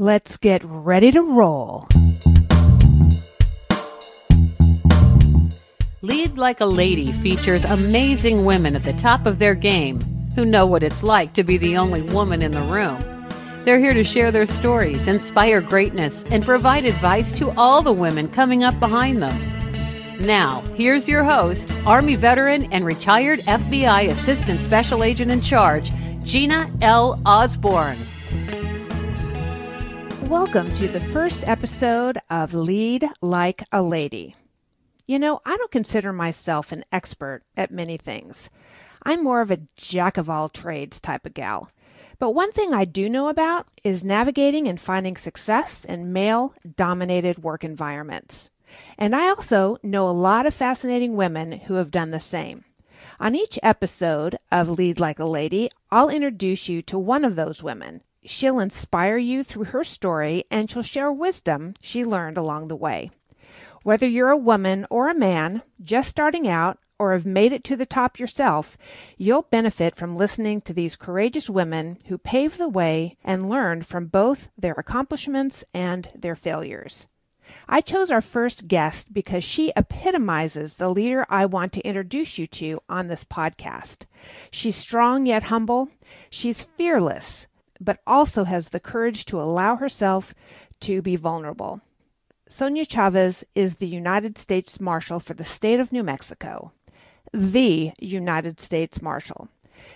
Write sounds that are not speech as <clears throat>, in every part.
Let's get ready to roll. Lead Like a Lady features amazing women at the top of their game who know what it's like to be the only woman in the room. They're here to share their stories, inspire greatness, and provide advice to all the women coming up behind them. Now, here's your host, Army veteran and retired FBI Assistant Special Agent in Charge, Gina L. Osborne. Welcome to the first episode of Lead Like a Lady. You know, I don't consider myself an expert at many things. I'm more of a jack of all trades type of gal. But one thing I do know about is navigating and finding success in male dominated work environments. And I also know a lot of fascinating women who have done the same. On each episode of Lead Like a Lady, I'll introduce you to one of those women She'll inspire you through her story and she'll share wisdom she learned along the way. Whether you're a woman or a man just starting out or have made it to the top yourself, you'll benefit from listening to these courageous women who paved the way and learned from both their accomplishments and their failures. I chose our first guest because she epitomizes the leader I want to introduce you to on this podcast. She's strong yet humble. She's fearless but also has the courage to allow herself to be vulnerable. Sonia Chavez is the United States Marshal for the state of New Mexico, the United States Marshal.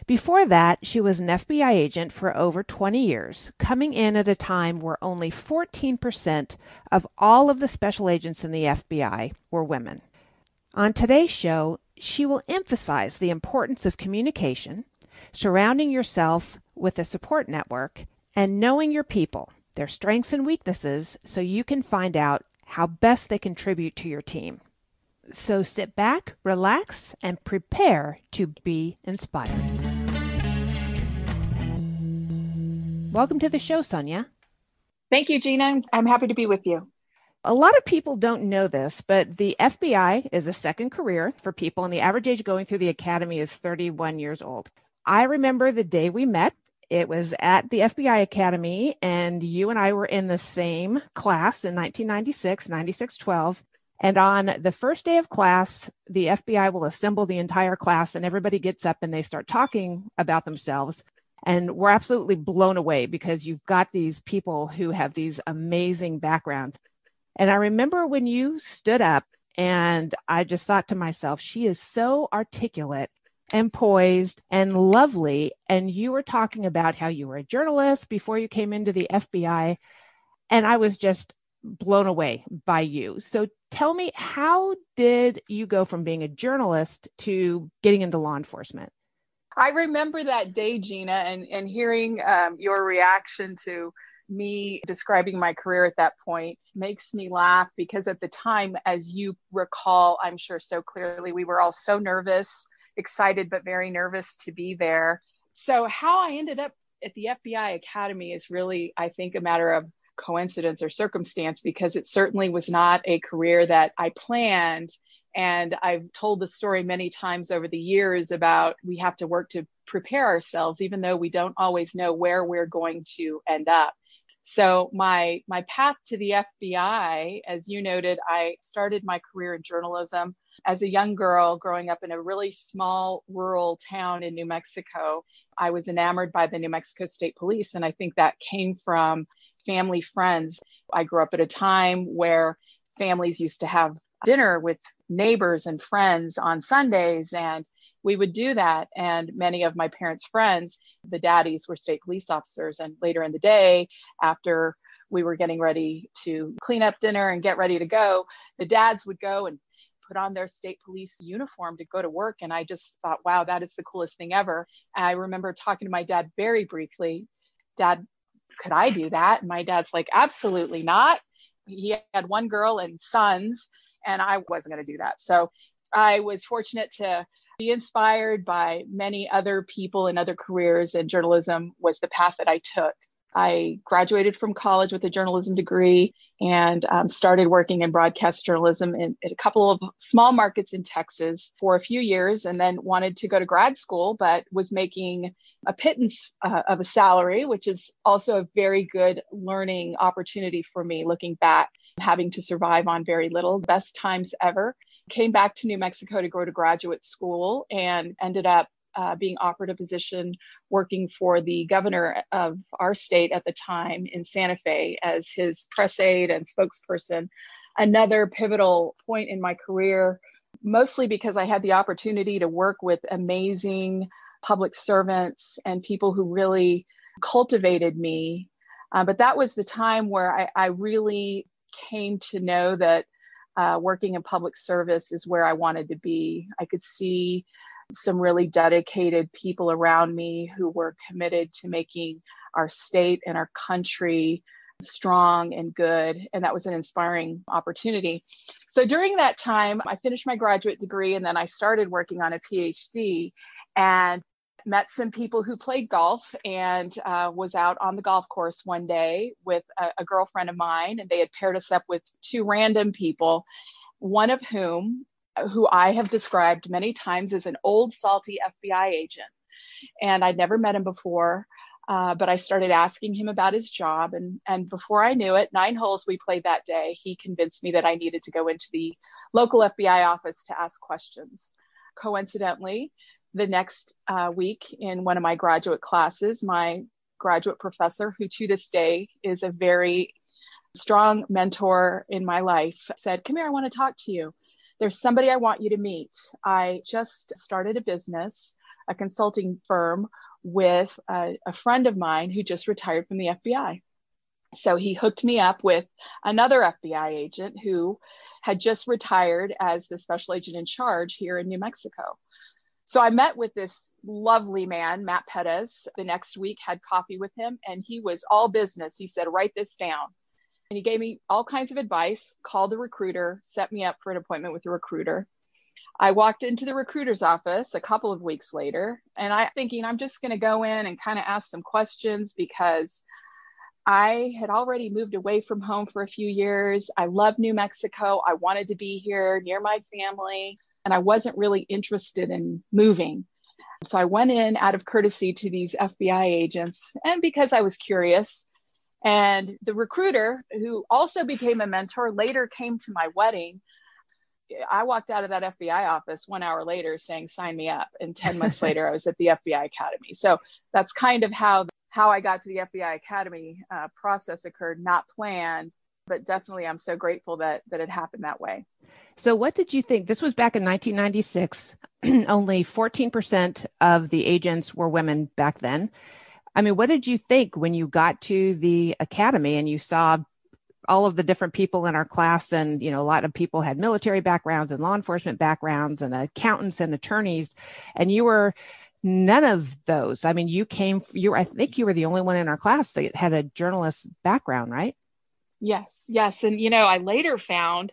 Before that, she was an FBI agent for over 20 years, coming in at a time where only 14% of all of the special agents in the FBI were women. On today's show, she will emphasize the importance of communication, surrounding yourself with a support network, and knowing your people, their strengths and weaknesses, so you can find out how best they contribute to your team. So sit back, relax, and prepare to be inspired. Welcome to the show, Sonia. Thank you, Gina. I'm happy to be with you. A lot of people don't know this, but the FBI is a second career for people, and the average age going through the academy is 31 years old. I remember the day we met. It was at the FBI Academy, and you and I were in the same class in 1996, 96, 12. And on the first day of class, the FBI will assemble the entire class, and everybody gets up and they start talking about themselves. And we're absolutely blown away because you've got these people who have these amazing backgrounds. And I remember when you stood up, and I just thought to myself, she is so articulate and poised and lovely. And you were talking about how you were a journalist before you came into the FBI. And I was just blown away by you. So tell me, how did you go from being a journalist to getting into law enforcement? I remember that day, Gina, and, and hearing um, your reaction to me describing my career at that point makes me laugh because at the time, as you recall, I'm sure so clearly, we were all so nervous excited but very nervous to be there. So, how I ended up at the FBI Academy is really, I think, a matter of coincidence or circumstance because it certainly was not a career that I planned. And I've told the story many times over the years about we have to work to prepare ourselves, even though we don't always know where we're going to end up. So my my path to the FBI, as you noted, I started my career in journalism as a young girl growing up in a really small rural town in New Mexico. I was enamored by the New Mexico State Police, and I think that came from family friends. I grew up at a time where families used to have dinner with neighbors and friends on Sundays and we would do that. And many of my parents' friends, the daddies were state police officers. And later in the day, after we were getting ready to clean up dinner and get ready to go, the dads would go and put on their state police uniform to go to work. And I just thought, wow, that is the coolest thing ever. And I remember talking to my dad very briefly, Dad, could I do that? And my dad's like, absolutely not. He had one girl and sons, and I wasn't going to do that. So I was fortunate to be inspired by many other people in other careers and journalism was the path that I took. I graduated from college with a journalism degree and um, started working in broadcast journalism in, in, a couple of small markets in Texas for a few years, and then wanted to go to grad school, but was making a pittance uh, of a salary, which is also a very good learning opportunity for me looking back, having to survive on very little, best times ever. Came back to New Mexico to go to graduate school and ended up uh, being offered a position working for the governor of our state at the time in Santa Fe as his press aide and spokesperson. Another pivotal point in my career, mostly because I had the opportunity to work with amazing public servants and people who really cultivated me. Uh, but that was the time where I, I really came to know that uh, working in public service is where I wanted to be. I could see some really dedicated people around me who were committed to making our state and our country strong and good. And that was an inspiring opportunity. So during that time, I finished my graduate degree and then I started working on a PhD and met some people who played golf and uh, was out on the golf course one day with a, a girlfriend of mine. And they had paired us up with two random people, one of whom who I have described many times as an old salty FBI agent. And I'd never met him before, uh, but I started asking him about his job. And, and before I knew it, nine holes we played that day, he convinced me that I needed to go into the local FBI office to ask questions. Coincidentally, the next uh, week in one of my graduate classes, my graduate professor, who to this day is a very strong mentor in my life, said, Come here, I want to talk to you there's somebody I want you to meet. I just started a business, a consulting firm with a, a friend of mine who just retired from the FBI. So he hooked me up with another FBI agent who had just retired as the special agent in charge here in New Mexico. So I met with this lovely man, Matt Pettis, the next week, had coffee with him, and he was all business. He said, Write this down. And he gave me all kinds of advice, called the recruiter, set me up for an appointment with the recruiter. I walked into the recruiter's office a couple of weeks later, and I thinking I'm just going to go in and kind of ask some questions because I had already moved away from home for a few years. I love New Mexico. I wanted to be here near my family, and I wasn't really interested in moving. So I went in out of courtesy to these FBI agents, and because I was curious, and the recruiter, who also became a mentor, later came to my wedding. I walked out of that FBI office one hour later saying, sign me up. And 10 months <laughs> later, I was at the FBI Academy. So that's kind of how, how I got to the FBI Academy uh, process occurred, not planned, but definitely I'm so grateful that, that it happened that way. So, what did you think? This was back in 1996. <clears throat> Only 14% of the agents were women back then. I mean, what did you think when you got to the academy and you saw all of the different people in our class and you know a lot of people had military backgrounds and law enforcement backgrounds and accountants and attorneys and you were none of those i mean you came you were, i think you were the only one in our class that had a journalist background right yes yes and you know i later found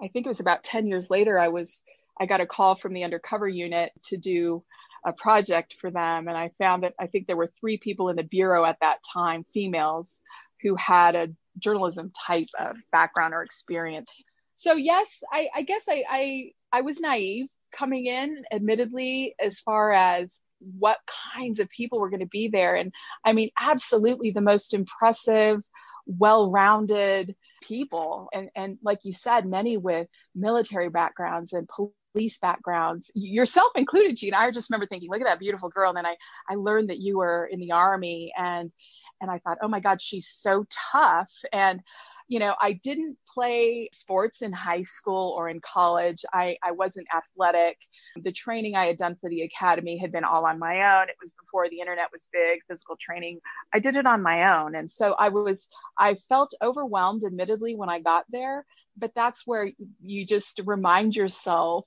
i think it was about 10 years later i was i got a call from the undercover unit to do a project for them. And I found that I think there were three people in the bureau at that time, females, who had a journalism type of background or experience. So yes, I, I guess I, I I was naive coming in, admittedly, as far as what kinds of people were going to be there. And I mean, absolutely the most impressive, well-rounded people. And and like you said, many with military backgrounds and police backgrounds, yourself included, Gene. I just remember thinking, look at that beautiful girl. And then I, I learned that you were in the army and, and I thought, oh my God, she's so tough. And, you know, I didn't play sports in high school or in college. I, I wasn't athletic. The training I had done for the academy had been all on my own. It was before the internet was big, physical training. I did it on my own. And so I was, I felt overwhelmed, admittedly, when I got there. But that's where you just remind yourself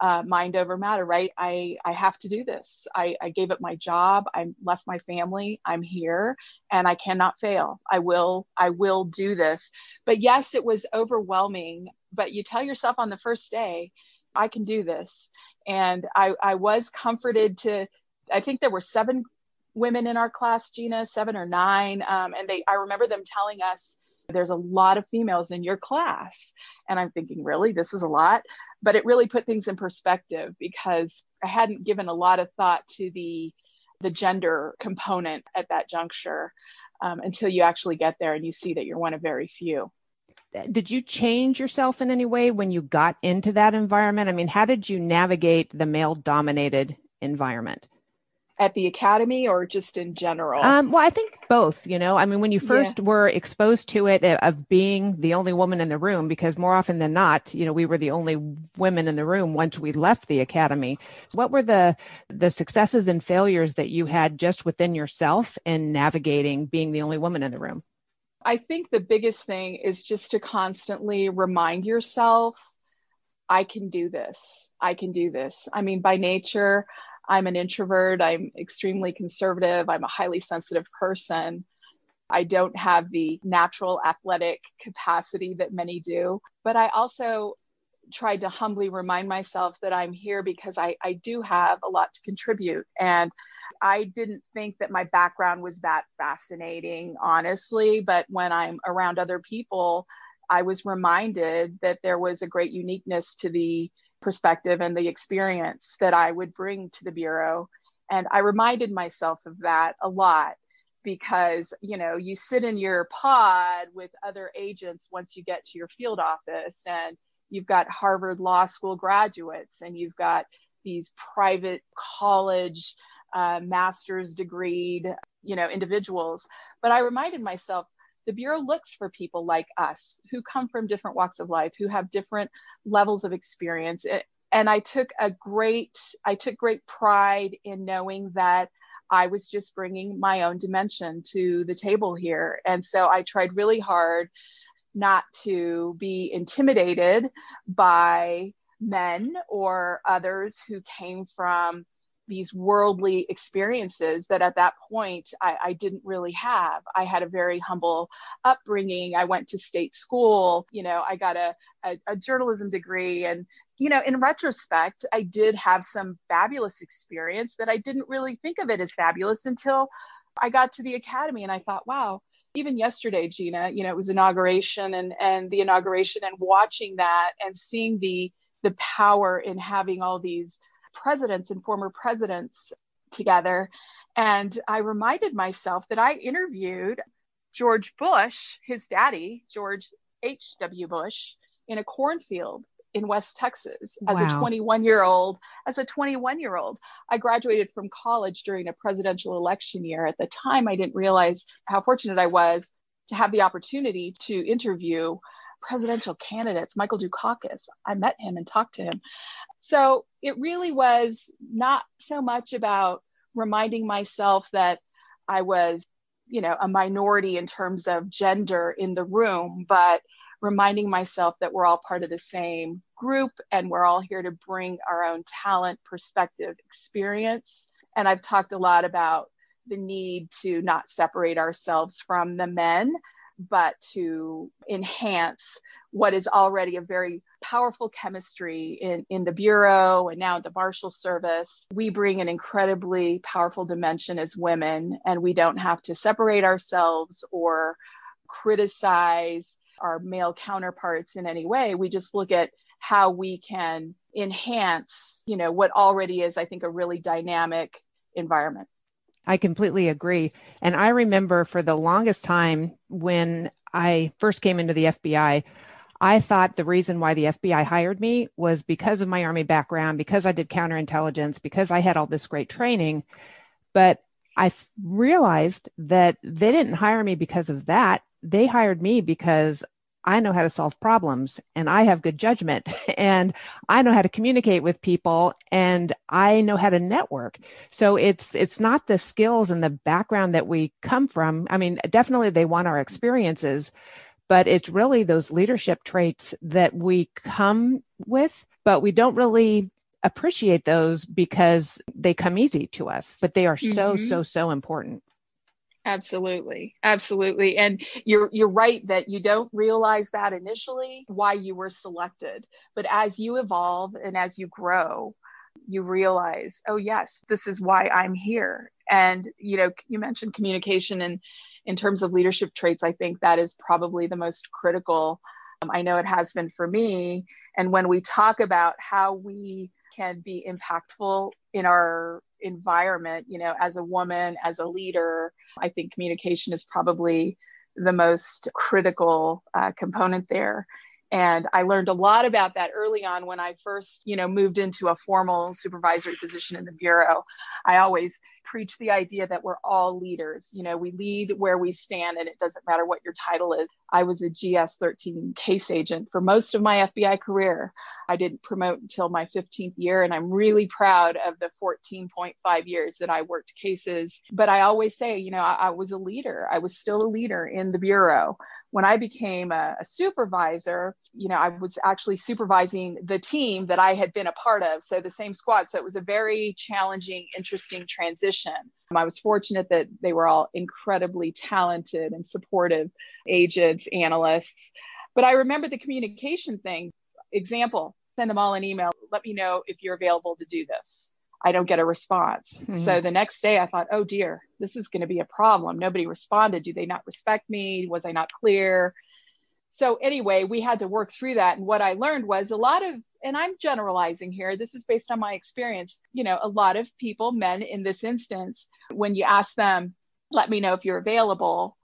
uh, mind over matter, right? I, I have to do this. I, I gave up my job. I left my family. I'm here and I cannot fail. I will, I will do this. But yes, it was overwhelming, but you tell yourself on the first day, I can do this. And I, I was comforted to, I think there were seven women in our class, Gina, seven or nine. Um, and they, I remember them telling us there's a lot of females in your class. And I'm thinking, really, this is a lot. But it really put things in perspective because I hadn't given a lot of thought to the the gender component at that juncture um, until you actually get there and you see that you're one of very few. Did you change yourself in any way when you got into that environment? I mean, how did you navigate the male dominated environment? At the academy or just in general? Um, well, I think both. You know, I mean, when you first yeah. were exposed to it uh, of being the only woman in the room, because more often than not, you know, we were the only women in the room once we left the academy. What were the the successes and failures that you had just within yourself in navigating being the only woman in the room? I think the biggest thing is just to constantly remind yourself I can do this. I can do this. I mean, by nature, I'm an introvert. I'm extremely conservative. I'm a highly sensitive person. I don't have the natural athletic capacity that many do. But I also tried to humbly remind myself that I'm here because I, I do have a lot to contribute. And I didn't think that my background was that fascinating, honestly. But when I'm around other people, I was reminded that there was a great uniqueness to the perspective and the experience that I would bring to the Bureau. And I reminded myself of that a lot because, you know, you sit in your pod with other agents once you get to your field office, and you've got Harvard Law School graduates, and you've got these private college uh, master's degreed, you know, individuals. But I reminded myself, the Bureau looks for people like us who come from different walks of life, who have different levels of experience. And I took a great, I took great pride in knowing that I was just bringing my own dimension to the table here. And so I tried really hard not to be intimidated by men or others who came from these worldly experiences that at that point I, I, didn't really have. I had a very humble upbringing. I went to state school. You know, I got a, a, a journalism degree. And, you know, in retrospect, I did have some fabulous experience that I didn't really think of it as fabulous until I got to the academy and I thought, wow, even yesterday gina you know it was inauguration and and the inauguration and watching that and seeing the the power in having all these presidents and former presidents together. And I reminded myself that I interviewed George Bush, his daddy, George H.W. Bush, in a cornfield in West Texas as wow. a 21 year old. As a 21 year old, I graduated from college during a presidential election year. At the time, I didn't realize how fortunate I was to have the opportunity to interview presidential candidates, Michael Dukakis. I met him and talked to him. So it really was not so much about reminding myself that I was, you know, a minority in terms of gender in the room, but reminding myself that we're all part of the same group and we're all here to bring our own talent, perspective, experience. And I've talked a lot about the need to not separate ourselves from the men, but to enhance what is already a very powerful chemistry in, in the Bureau and now in the Marshal Service. We bring an incredibly powerful dimension as women, and we don't have to separate ourselves or criticize our male counterparts in any way. We just look at how we can enhance, you know, what already is, I think, a really dynamic environment. I completely agree. And I remember for the longest time when I first came into the FBI, I thought the reason why the FBI hired me was because of my Army background, because I did counterintelligence, because I had all this great training. But I realized that they didn't hire me because of that. They hired me because I know how to solve problems and I have good judgment <laughs> and I know how to communicate with people and I know how to network. So it's it's not the skills and the background that we come from. I mean, definitely they want our experiences, but it's really those leadership traits that we come with, but we don't really appreciate those because they come easy to us, but they are so, mm-hmm. so, so important. Absolutely. Absolutely. And you're you're right that you don't realize that initially why you were selected. But as you evolve and as you grow, you realize, oh yes, this is why I'm here. And, you know, you mentioned communication and in terms of leadership traits, I think that is probably the most critical. Um, I know it has been for me. And when we talk about how we can be impactful in our environment, you know, as a woman, as a leader, I think communication is probably the most critical uh, component there. And i learned a lot about that early on when i first you know moved into a formal supervisory position in the bureau. I always preach the idea that we're all leaders you know we lead where we stand and it doesn't matter what your title is i was a gs 13 case agent for most of my fbi career i didn't promote until my 15th year and i'm really proud of the 14.5 years that i worked cases but i always say you know I, I was a leader i was still a leader in the bureau when I became a, a, supervisor, you know, I was actually supervising the team that I had been a part of. So the same squad. So it was a very challenging, interesting transition. I was fortunate that they were all incredibly talented and supportive agents, analysts. But I remember the communication thing. Example, send them all an email. Let me know if you're available to do this. I don't get a response. Mm-hmm. So the next day I thought, oh dear, this is going to be a problem. Nobody responded. Do they not respect me? Was I not clear? So anyway, we had to work through that. And what I learned was a lot of, and I'm generalizing here, this is based on my experience, you know, a lot of people, men in this instance, when you ask them, let me know if you're available,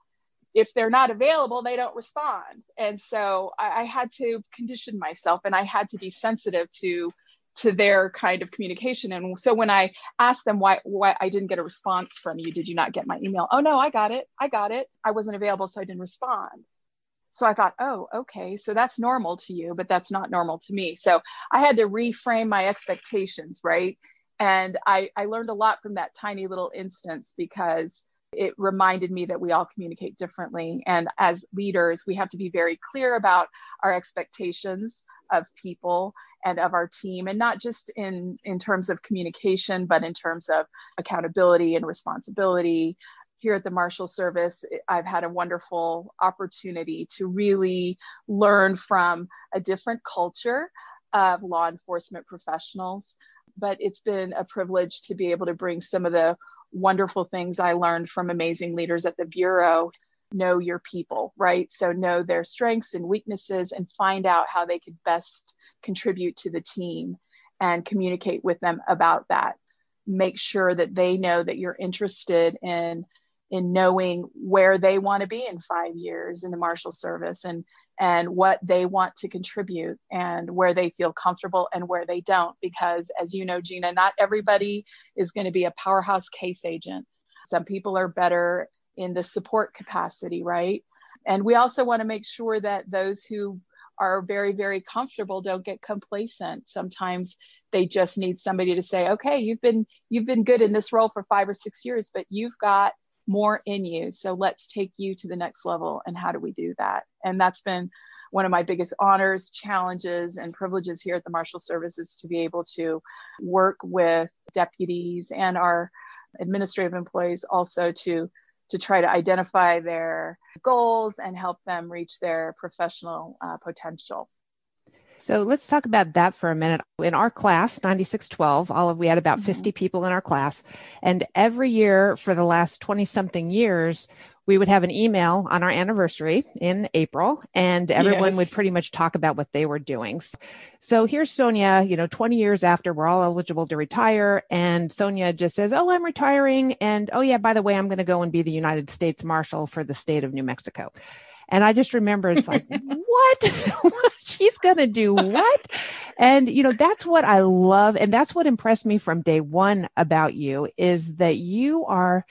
if they're not available, they don't respond. And so I, I had to condition myself and I had to be sensitive to to their kind of communication. And so when I asked them why why I didn't get a response from you, did you not get my email? Oh no, I got it. I got it. I wasn't available, so I didn't respond. So I thought, oh, okay, so that's normal to you, but that's not normal to me. So I had to reframe my expectations, right? And I, I learned a lot from that tiny little instance because it reminded me that we all communicate differently. And as leaders, we have to be very clear about our expectations of people and of our team, and not just in, in terms of communication, but in terms of accountability and responsibility. Here at the Marshal Service, I've had a wonderful opportunity to really learn from a different culture of law enforcement professionals. But it's been a privilege to be able to bring some of the wonderful things I learned from amazing leaders at the Bureau. Know your people, right? So, know their strengths and weaknesses and find out how they could best contribute to the team and communicate with them about that. Make sure that they know that you're interested in in knowing where they want to be in five years in the marshal service and and what they want to contribute and where they feel comfortable and where they don't. Because as you know gina not everybody is going to be a powerhouse case agent. Some people are better in the support capacity right? And we also want to make sure that those who are very very comfortable don't get complacent. Sometimes they just need somebody to say okay you've been you've been good in this role for 5 or 6 years but you've got more in you. So let's take you to the next level. And how do we do that? And that's been one of my biggest honors, challenges, and privileges here at the Marshal Service is to be able to work with deputies and our administrative employees also to to try to identify their goals and help them reach their professional uh, potential. So let's talk about that for a minute. In our class, 9612, all of we had about mm-hmm. 50 people in our class. And every year for the last 20 something years, we would have an email on our anniversary in April, and everyone yes. would pretty much talk about what they were doing. So here's Sonia, you know, 20 years after we're all eligible to retire. And Sonia just says, Oh, I'm retiring. And oh, yeah, by the way, I'm going to go and be the United States Marshal for the state of New Mexico. And I just remember it's like, <laughs> what? <laughs> She's going to do what? And, you know, that's what I love. And that's what impressed me from day one about you is that you are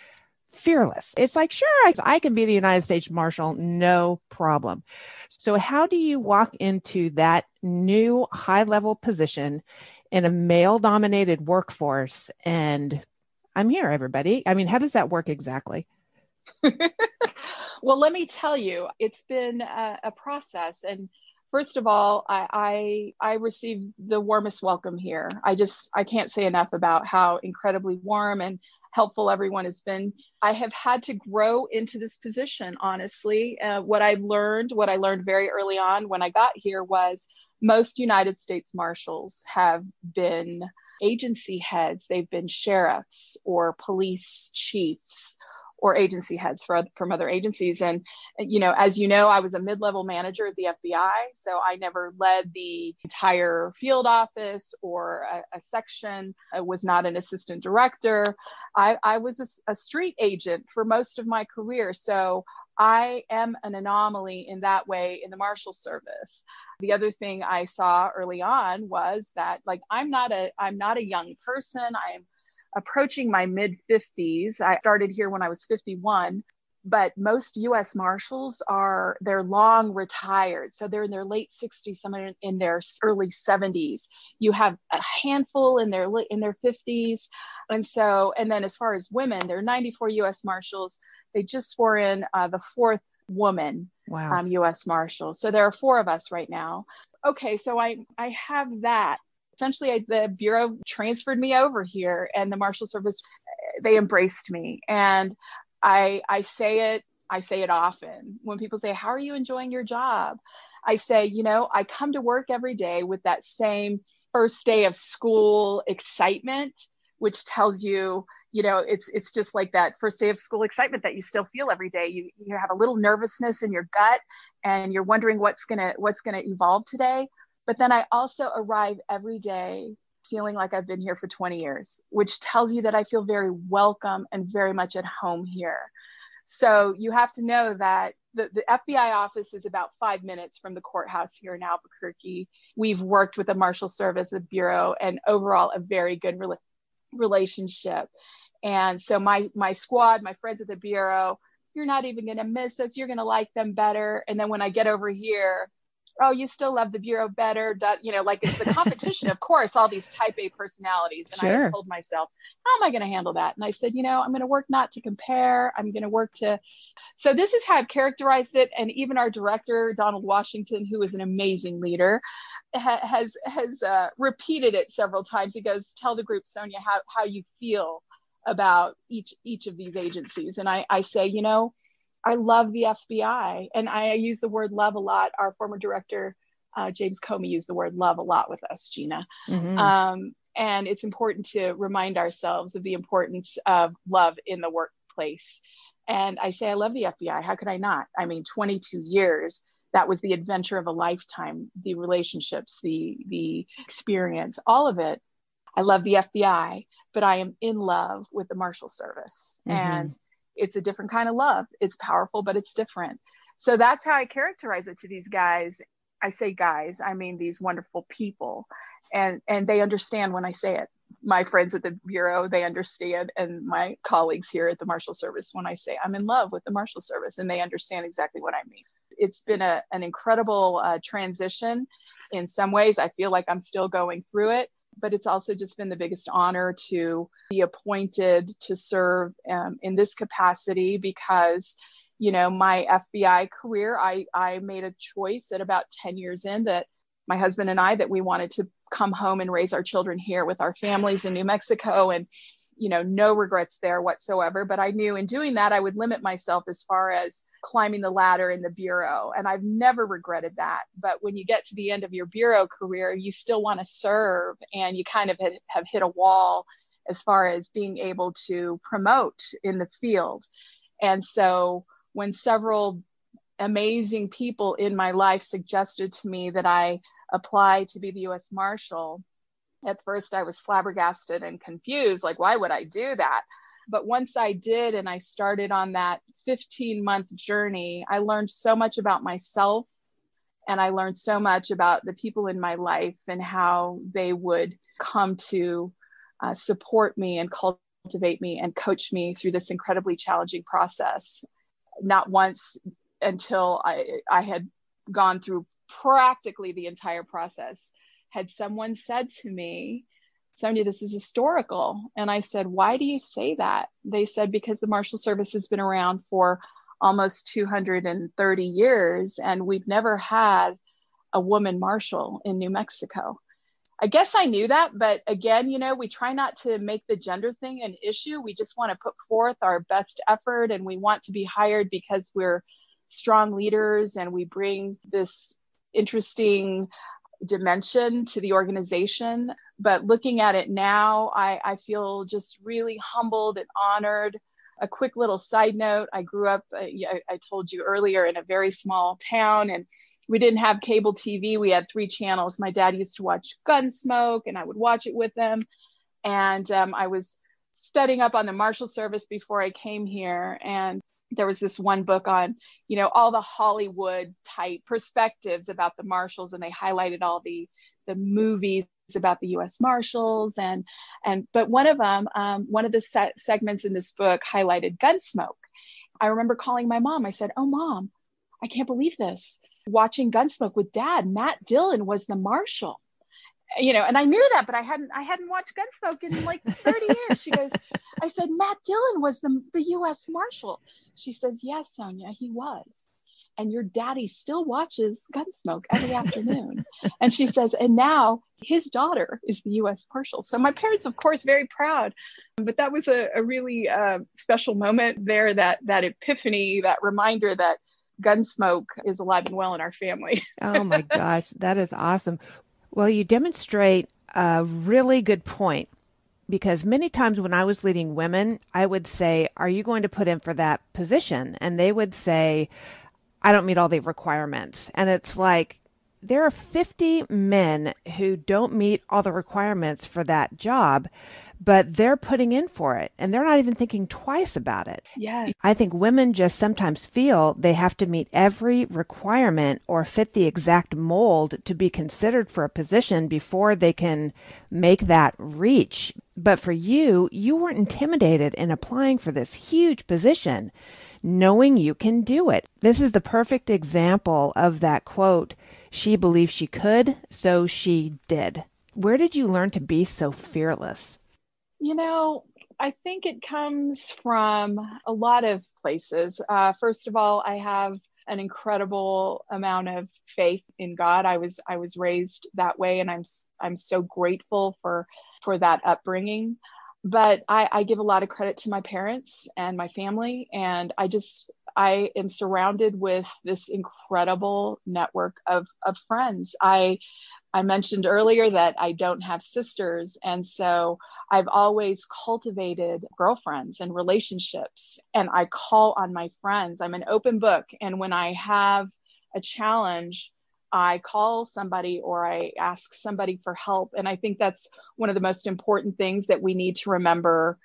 fearless. It's like, sure, I, I can be the United States Marshal, no problem. So, how do you walk into that new high level position in a male dominated workforce? And I'm here, everybody. I mean, how does that work exactly? <laughs> well, let me tell you, it's been a, a process. And first of all, I, I, I received the warmest welcome here. I just I can't say enough about how incredibly warm and helpful everyone has been. I have had to grow into this position. Honestly, uh, what I've learned, what I learned very early on when I got here was most United States Marshals have been agency heads, they've been sheriffs or police chiefs or agency heads for, from other agencies. And, you know, as you know, I was a mid level manager at the FBI. So I never led the entire field office or a, a section. I was not an assistant director. I, I was a, a street agent for most of my career. So I am an anomaly in that way in the Marshal Service. The other thing I saw early on was that like I'm not a I'm not a young person. I'm approaching my mid 50s. I started here when I was 51, but most US Marshals are they're long retired. So they're in their late 60s, some are in their early 70s. You have a handful in their in their 50s. And so and then as far as women, there are 94 US Marshals. They just swore in uh, the fourth woman wow. um, U.S. Marshal. So there are four of us right now. Okay, so I I have that essentially I, the bureau transferred me over here and the marshal service they embraced me. And i i say it i say it often. When people say how are you enjoying your job? I say you know i come to work every day with that same first day of school excitement which tells you you know it's it's just like that first day of school excitement that you still feel every day. You you have a little nervousness in your gut and you're wondering what's going to what's going to evolve today but then I also arrive every day feeling like I've been here for 20 years, which tells you that I feel very welcome and very much at home here. So you have to know that the, the FBI office is about five minutes from the courthouse here in Albuquerque. We've worked with the Marshal Service, the Bureau, and overall a very good re- relationship. And so my my squad, my friends at the Bureau, you're not even going to miss us. You're going to like them better. And then when I get over here, oh, you still love the bureau better. You know, like it's the competition, of course, all these type A personalities. And sure. I told myself, how am I going to handle that? And I said, you know, I'm going to work not to compare. I'm going to work to. So this is how I've characterized it. And even our director, Donald Washington, who is an amazing leader, ha- has has uh, repeated it several times. He goes, tell the group, Sonia, how, how you feel about each each of these agencies. And I, I say, you know, I love the FBI, and I use the word love a lot. Our former director, uh, James Comey, used the word love a lot with us, Gina. Mm-hmm. Um, and it's important to remind ourselves of the importance of love in the workplace. And I say, I love the FBI. How could I not? I mean, 22 years. That was the adventure of a lifetime. The relationships, the the experience, all of it. I love the FBI, but I am in love with the Marshal Service, mm-hmm. and it's a different kind of love. It's powerful, but it's different. So that's how I characterize it to these guys. I say guys, I mean these wonderful people. And and they understand when I say it. My friends at the bureau, they understand and my colleagues here at the Marshal Service when I say I'm in love with the Marshal Service and they understand exactly what I mean. It's been a, an incredible uh, transition. In some ways, I feel like I'm still going through it but it's also just been the biggest honor to be appointed to serve um, in this capacity because you know my fbi career i i made a choice at about 10 years in that my husband and i that we wanted to come home and raise our children here with our families in new mexico and you know no regrets there whatsoever. But i knew in doing that i would limit myself as far as climbing the ladder in the bureau. And i've never regretted that. But when you get to the end of your bureau career you still want to serve and you kind of have hit a wall as far as being able to promote in the field. And so when several amazing people in my life suggested to me that i apply to be the us marshal at first I was flabbergasted and confused like why would I do that? But once I did and I started on that 15 month journey I learned so much about myself and I learned so much about the people in my life and how they would come to uh, support me and cultivate me and coach me through this incredibly challenging process. Not once until I, I had gone through practically the entire process had someone said to me, Sonia, this is historical. And I said, Why do you say that? They said, Because the Marshal Service has been around for almost 230 years, and we've never had a woman marshal in New Mexico. I guess I knew that, but again, you know, we try not to make the gender thing an issue. We just want to put forth our best effort and we want to be hired because we're strong leaders and we bring this interesting dimension to the organization. but looking at it now, I, I feel just really humbled and honored. A quick little side note I grew up, uh, I told you earlier, in a very small town, and we didn't have cable TV. We had three channels. My dad used to watch Gunsmoke, and I would watch it with him. And um, I was studying up on the Marshal Service before I came here. And there was this one book on you know all the hollywood type perspectives about the marshals and they highlighted all the the movies about the us marshals and and but one of them um, one of the se- segments in this book highlighted gunsmoke. I remember calling my mom. I said oh mom i can't believe this. Watching gunsmoke with dad matt dillon was the marshal. You know, and I knew that, but I hadn't I hadn't watched Gunsmoke in like 30 years. She goes, I said, Matt Dillon was the the US Marshal. She says, Yes, Sonia, he was. And your daddy still watches Gunsmoke every afternoon. <laughs> and she says, and now his daughter is the US Marshal. So my parents, of course, very proud. But that was a, a really uh, special moment there, that that epiphany, that reminder that Gunsmoke is alive and well in our family. oh my <laughs> gosh, that is awesome. Well, you demonstrate a really good point because many times when I was leading women, I would say, Are you going to put in for that position? And they would say, I don't meet all the requirements. And it's like, there are 50 men who don't meet all the requirements for that job, but they're putting in for it and they're not even thinking twice about it. Yeah. I think women just sometimes feel they have to meet every requirement or fit the exact mold to be considered for a position before they can make that reach. But for you, you weren't intimidated in applying for this huge position, knowing you can do it. This is the perfect example of that quote she believed she could, so she did. Where did you learn to be so fearless? You know, I think it comes from a lot of places. Uh, first of all, I have an incredible amount of faith in God. I was I was raised that way, and I'm I'm so grateful for for that upbringing. But I, I give a lot of credit to my parents and my family, and I just I am surrounded with this incredible network of of friends. I I mentioned earlier that I don't have sisters. And so I've always cultivated girlfriends and relationships. And I call on my friends. I'm an open book. And when I have a challenge, I call somebody or I ask somebody for help. And I think that's one of the most important things that we need to remember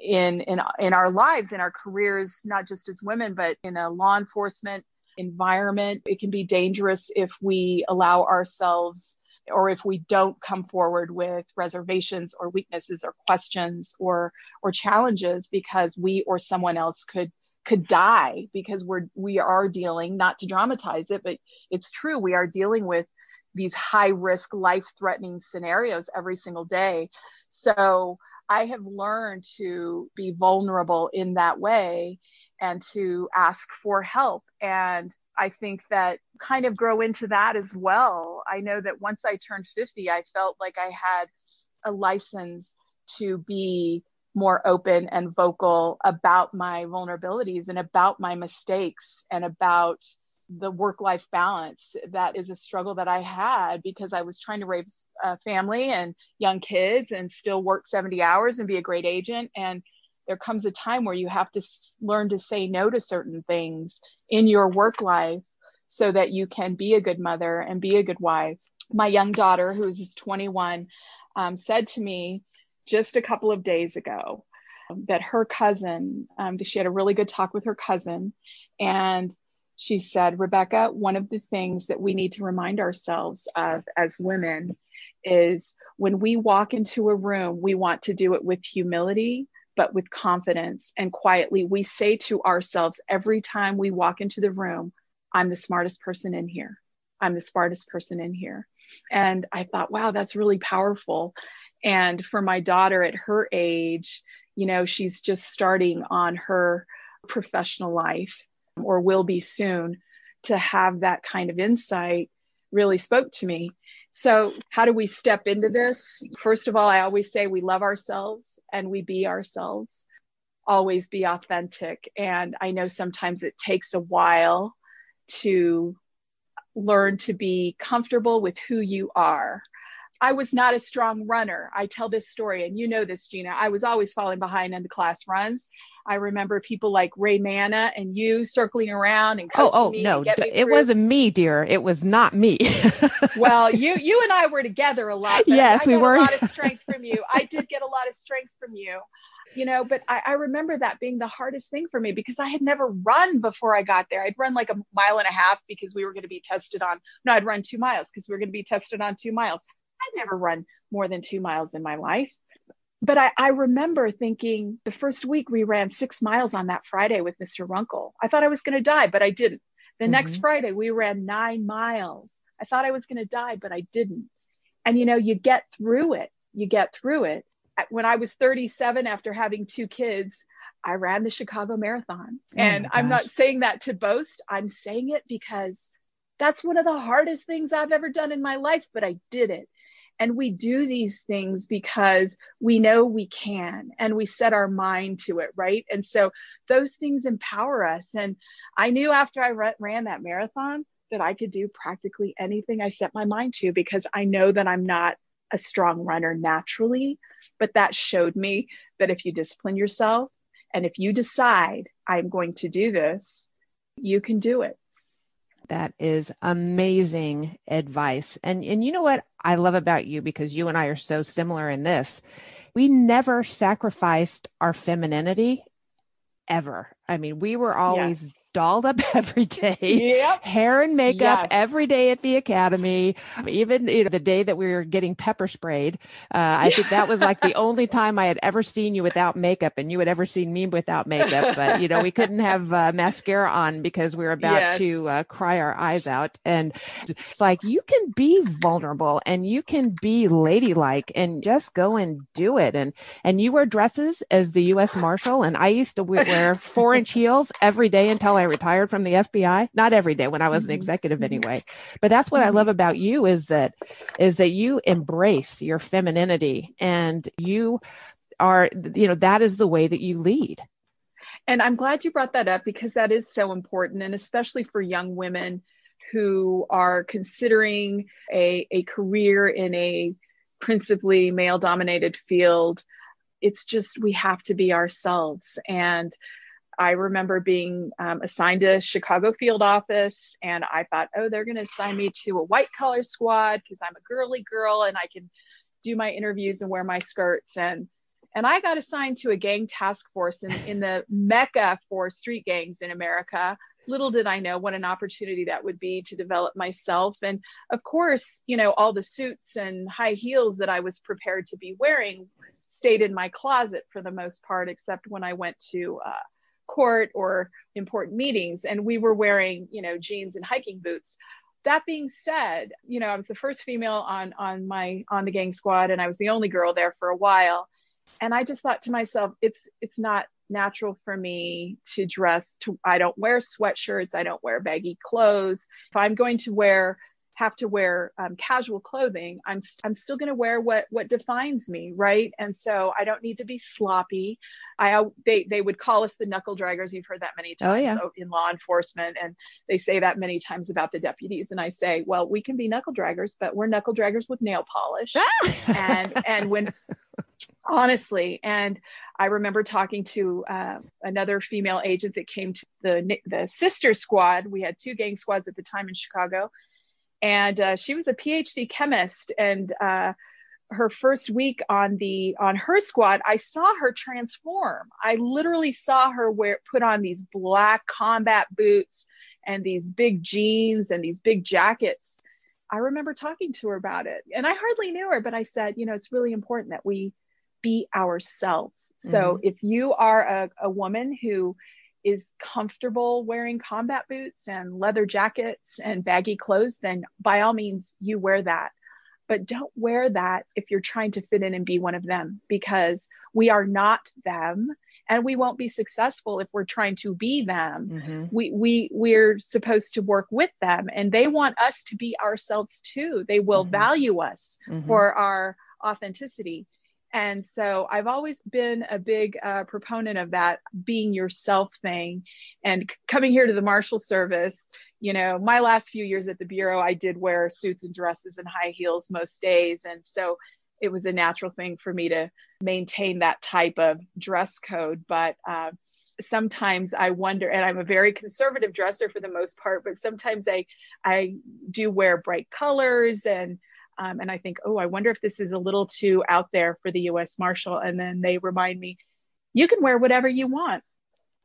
in in in our lives in our careers not just as women but in a law enforcement environment it can be dangerous if we allow ourselves or if we don't come forward with reservations or weaknesses or questions or or challenges because we or someone else could could die because we're we are dealing not to dramatize it but it's true we are dealing with these high risk life threatening scenarios every single day. So i have learned to be vulnerable in that way and to ask for help. And I think that kind of grow into that as well. I know that once I turned 50, I felt like I had a license to be more open and vocal about my vulnerabilities and about my mistakes and about the work life balance that is a struggle that I had because I was trying to raise a family and young kids and still work 70 hours and be a great agent and there comes a time where you have to learn to say no to certain things in your work life so that you can be a good mother and be a good wife. My young daughter, who is 21, um, said to me just a couple of days ago that her cousin, um, she had a really good talk with her cousin, and she said, Rebecca, one of the things that we need to remind ourselves of as women is when we walk into a room, we want to do it with humility but with confidence and quietly, we say to ourselves every time we walk into the room, I'm the smartest person in here. I'm the smartest person in here. And I thought, wow, that's really powerful. And for my daughter at her age, you know, she's just starting on her professional life or will be soon to have that kind of insight really spoke to me. So, how do we step into this? First of all, I always say we love ourselves and we be ourselves, always be authentic. And I know sometimes it takes a while to learn to be comfortable with who you are. I was not a strong runner. I tell this story, and you know this, Gina. I was always falling behind in the class runs. I remember people like Ray Manna and you circling around and oh, oh coaching oh, me. no, me it wasn't me, dear. It was not me. <laughs> well, you you and I were together a lot. Yes, I we were. A lot of <laughs> strength from you. I did get a lot of strength from you. You know, but I, I remember that being the hardest thing for me because I had never run before I got there. I'd run like a mile and a half because we were going to be tested on. No, I'd run two miles because we were going to be tested on two miles. I'd never run more than two miles in my life. But I, I remember thinking the first week we ran six miles on that Friday with Mr. Runkle. I thought I was going to die, but I didn't. The next Mhm. Friday we ran nine miles. I thought I was going to die, but I didn't. And you know, you get through it. You get through it. When I was 37 after having two kids, I ran the Chicago Marathon. Oh and I'm not saying that to boast. I'm saying it because that's one of the hardest things I've ever done in my life, but I did it. And we do these things because we know we can and we set our mind to it, right? And so those things empower us. And I knew after I ran that marathon that I could do practically anything I set my mind to because I know that I'm not a strong runner naturally. But that showed me that if you discipline yourself and if you decide I'm going to do this, you can do it. That is amazing advice. And and you know what I love about you because you and I are so similar in this. We never sacrificed our femininity ever. I mean, we were always Yes. dolled up <laughs> every day. Yep. Hair and makeup Yes. every day at the academy. Even you know, the day that we were getting pepper sprayed, uh, I think that was like the <laughs> only time I had ever seen you without makeup, and you had ever seen me without makeup. But you know, we couldn't have uh, mascara on because we were about Yes. to uh, cry our eyes out. And it's like you can be vulnerable and you can be ladylike and just go and do it. And and you wear dresses as the U.S. Marshal, and I used to wear <laughs> four heels every day until I retired from the FBI. Not every day when I was an Mhm. executive anyway. But that's what I love about you is that is that you embrace your femininity and you are you know that is the way that you lead. And I'm glad you brought that up because that is so important, and especially for young women who are considering a, a career in a principally male dominated field. It's just we have to be ourselves. And I remember being um, assigned to Chicago field office, and I thought, oh, they're going to assign me to a white collar squad because I'm a girly girl and I can do my interviews and wear my skirts. And and I got assigned to a gang task force in, in the mecca for street gangs in America. Little did I know what an opportunity that would be to develop myself. And of course, you know, all the suits and high heels that I was prepared to be wearing stayed in my closet for the most part, except when I went to uh, court or important meetings and we were wearing, you know, jeans and hiking boots. That being said you know i was the first female on on my on the gang squad and i was the only girl there for a while. And i just thought to myself it's it's not natural for me to dress to i don't wear sweatshirts i don't wear baggy clothes. If i'm going to wear have to wear um, casual clothing i'm i'm still going to wear what what defines me right? And so i don't need to be sloppy. I they they would call us the knuckle draggers. You've heard that many Oh, times yeah. in law enforcement and they say that many times about the deputies and i say well we can be knuckle draggers but we're knuckle draggers with nail polish. And and when honestly and i remember talking to uh, another female agent that came to the the sister squad. We had two gang squads at the time in chicago and uh, she was a phd chemist and uh, her first week on the on her squad i saw her transform. I literally saw her wear put on these black combat boots and these big jeans and these big jackets. I remember talking to her about it and i hardly knew her but i said you know it's really important that we be ourselves. So if you are a, a woman who is comfortable wearing combat boots and leather jackets and baggy clothes then by all means you wear that but don't wear that if you're trying to fit in and be one of them because we are not them and we won't be successful if we're trying to be them Mhm. we we we're supposed to work with them and they want us to be ourselves too they will Mhm. value us Mhm. for our authenticity And so I've always been a big uh, proponent of that being yourself thing. And coming here to the Marshal Service, you know, my last few years at the Bureau, I did wear suits and dresses and high heels most days. And so it was a natural thing for me to maintain that type of dress code. But uh, sometimes I wonder, and I'm a very conservative dresser for the most part, but sometimes I I do wear bright colors and um, and I think, oh, I wonder if this is a little too out there for the U.S. Marshal. And then they remind me, you can wear whatever you want.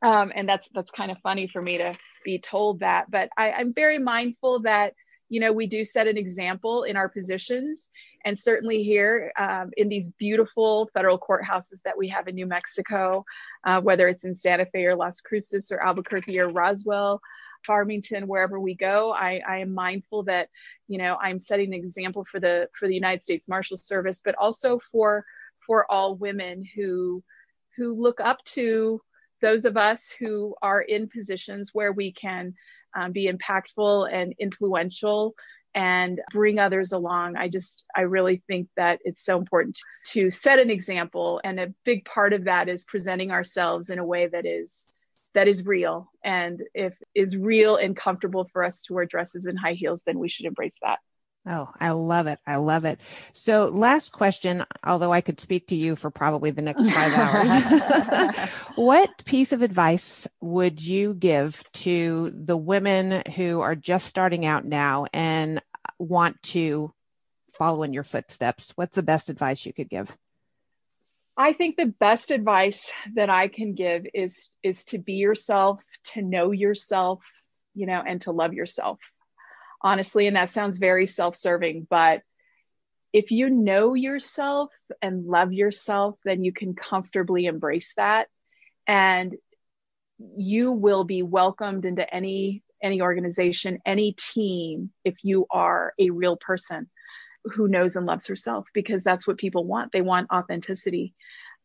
Um, and that's that's kind of funny for me to be told that. But I, I'm very mindful that you know we do set an example in our positions, and certainly here um, in these beautiful federal courthouses that we have in New Mexico, uh, whether it's in Santa Fe or Las Cruces or Albuquerque or Roswell. Farmington, wherever we go, I, I am mindful that you know I'm setting an example for the for the United States Marshal Service, but also for for all women who who look up to those of us who are in positions where we can um, be impactful and influential and bring others along. I just, I really think that it's so important to, to set an example. And a big part of that is presenting ourselves in a way that is that is real and if is real and comfortable for us to wear dresses and high heels then we should embrace that Oh, I love it. I love it. So, last question, although I could speak to you for probably the next five hours. <laughs> what piece of advice would you give to the women who are just starting out now and want to follow in your footsteps? What's the best advice you could give? I think the best advice that I can give is is to be yourself, to know yourself, you know, and to love yourself. Honestly, and that sounds very self-serving, but if you know yourself and love yourself, then you can comfortably embrace that and you will be welcomed into any any organization, any team if you are a real person who knows and loves herself because that's what people want. They want authenticity.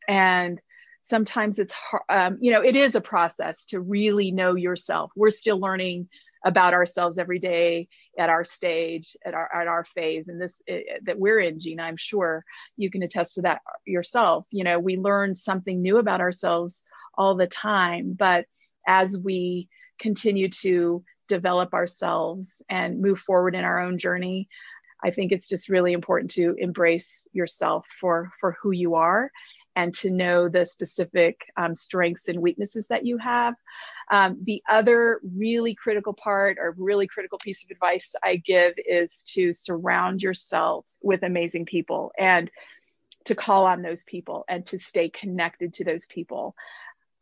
And sometimes it's hard, um, you know, it is a process to really know yourself. We're still learning about ourselves every day at our stage, at our, at our phase. And this it, that we're in, Gina, I'm sure you can attest to that yourself. You know, we learn something new about ourselves all the time. But as we continue to develop ourselves and move forward in our own journey, I think it's just really important to embrace yourself for for who you are and to know the specific um, strengths and weaknesses that you have. Um, the other really critical part or really critical piece of advice I give is to surround yourself with amazing people and to call on those people and to stay connected to those people.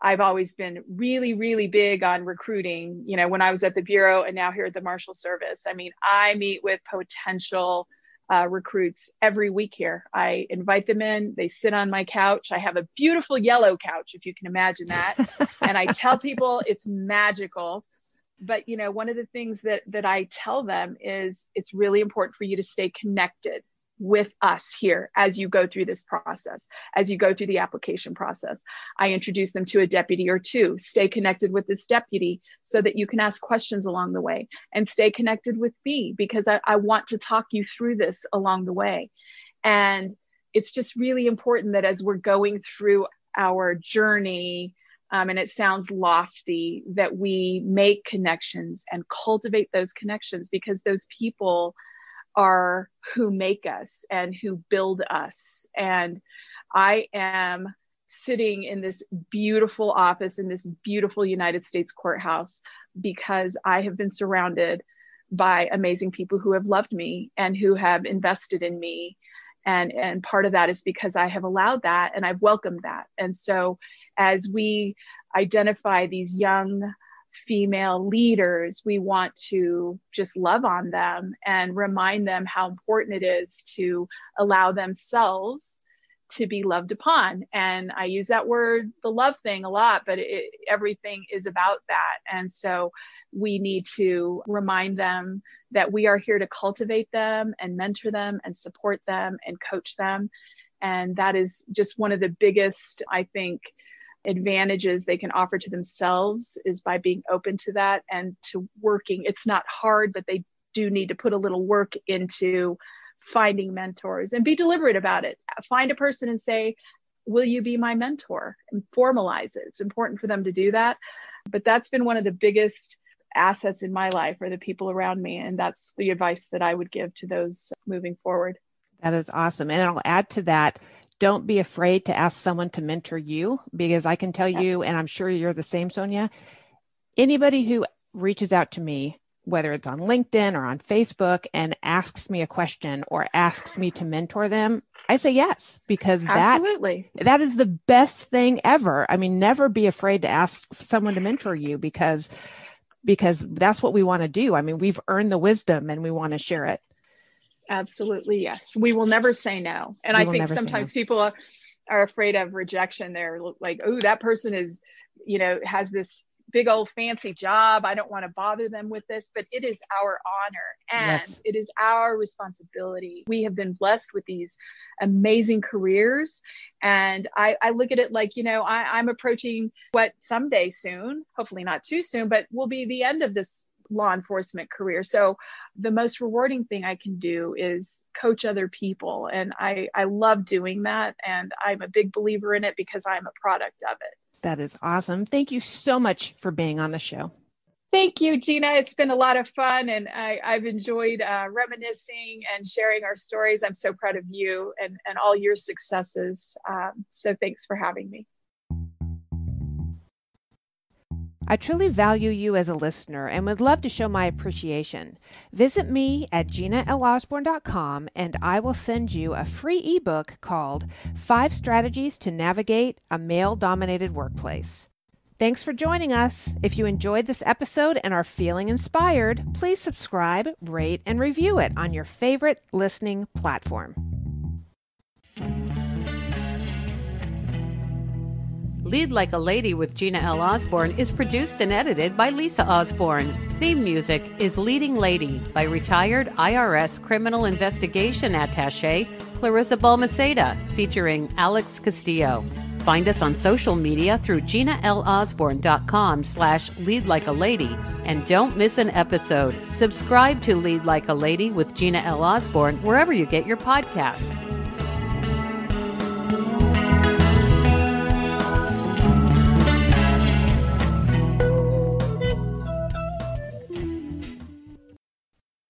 I've always been really, really big on recruiting. You know, when I was at the Bureau and now here at the Marshal Service, I mean, I meet with potential uh, recruits every week here. I invite them in, they sit on my couch. I have a beautiful yellow couch, if you can imagine that. <laughs> and I tell people it's magical. But you know, one of the things that that I tell them is it's really important for you to stay connected with us here as you go through this process, as you go through the application process. I introduce them to a deputy or two. Stay connected with this deputy so that you can ask questions along the way and stay connected with me because I, I want to talk you through this along the way. And it's just really important that as we're going through our journey, um, and it sounds lofty, that we make connections and cultivate those connections because those people are who make us and who build us. And I am sitting in this beautiful office in this beautiful United States courthouse because I have been surrounded by amazing people who have loved me and who have invested in me and and part of that is because I have allowed that and I've welcomed that and so as we identify these young female leaders, we want to just love on them and remind them how important it is to allow themselves to be loved upon. And I use that word, the love thing, a lot, but it, everything is about that. And so we need to remind them that we are here to cultivate them and mentor them and support them and coach them. And that is just one of the biggest, I think, advantages they can offer to themselves is by being open to that and to working. It's not hard, but they do need to put a little work into finding mentors and be deliberate about it. Find a person and say, Will you be my mentor? And formalize it. It's important for them to do that. But that's been one of the biggest assets in my life are the people around me. And that's the advice that I would give to those moving forward. That is awesome. And I'll add to that don't be afraid to ask someone to mentor you because I can tell you, and I'm sure you're the same, Sonia. Anybody who reaches out to me, whether it's on LinkedIn or on Facebook, and asks me a question or asks me to mentor them, I say yes because Absolutely. that that is the best thing ever. I mean, never be afraid to ask someone to mentor you because because that's what we want to do. I mean, we've earned the wisdom and we want to share it. Absolutely, yes. We will never say no. And we I think sometimes no. people are, are afraid of rejection. They're like, oh, that person is, you know, has this big old fancy job. I don't want to bother them with this, but it is our honor and yes. it is our responsibility. We have been blessed with these amazing careers. And I, I look at it like, you know, I, I'm approaching what someday soon, hopefully not too soon, but will be the end of this law enforcement career. So the most rewarding thing I can do is coach other people. And I, I love doing that. And I'm a big believer in it because I'm a product of it. That is awesome. Thank you so much for being on the show. Thank you, Gina. It's been a lot of fun, and I, have enjoyed uh, reminiscing and sharing our stories. I'm so proud of you and, and all your successes. Um, so, thanks for having me. I truly value you as a listener and would love to show my appreciation. Visit me at ginalosborn.com and I will send you a free ebook called Five Strategies to Navigate a Male Dominated Workplace. Thanks for joining us. If you enjoyed this episode and are feeling inspired, please subscribe, rate, and review it on your favorite listening platform. Lead Like a Lady with Gina L. Osborn is produced and edited by Lisa Osborne. Theme music is Leading Lady by retired IRS criminal investigation attache Clarissa Balmaceda, featuring Alex Castillo. Find us on social media through ginalosborn.com slash lead like a lady. And don't miss an episode. Subscribe to Lead Like a Lady with Gina L. Osborn wherever you get your podcasts.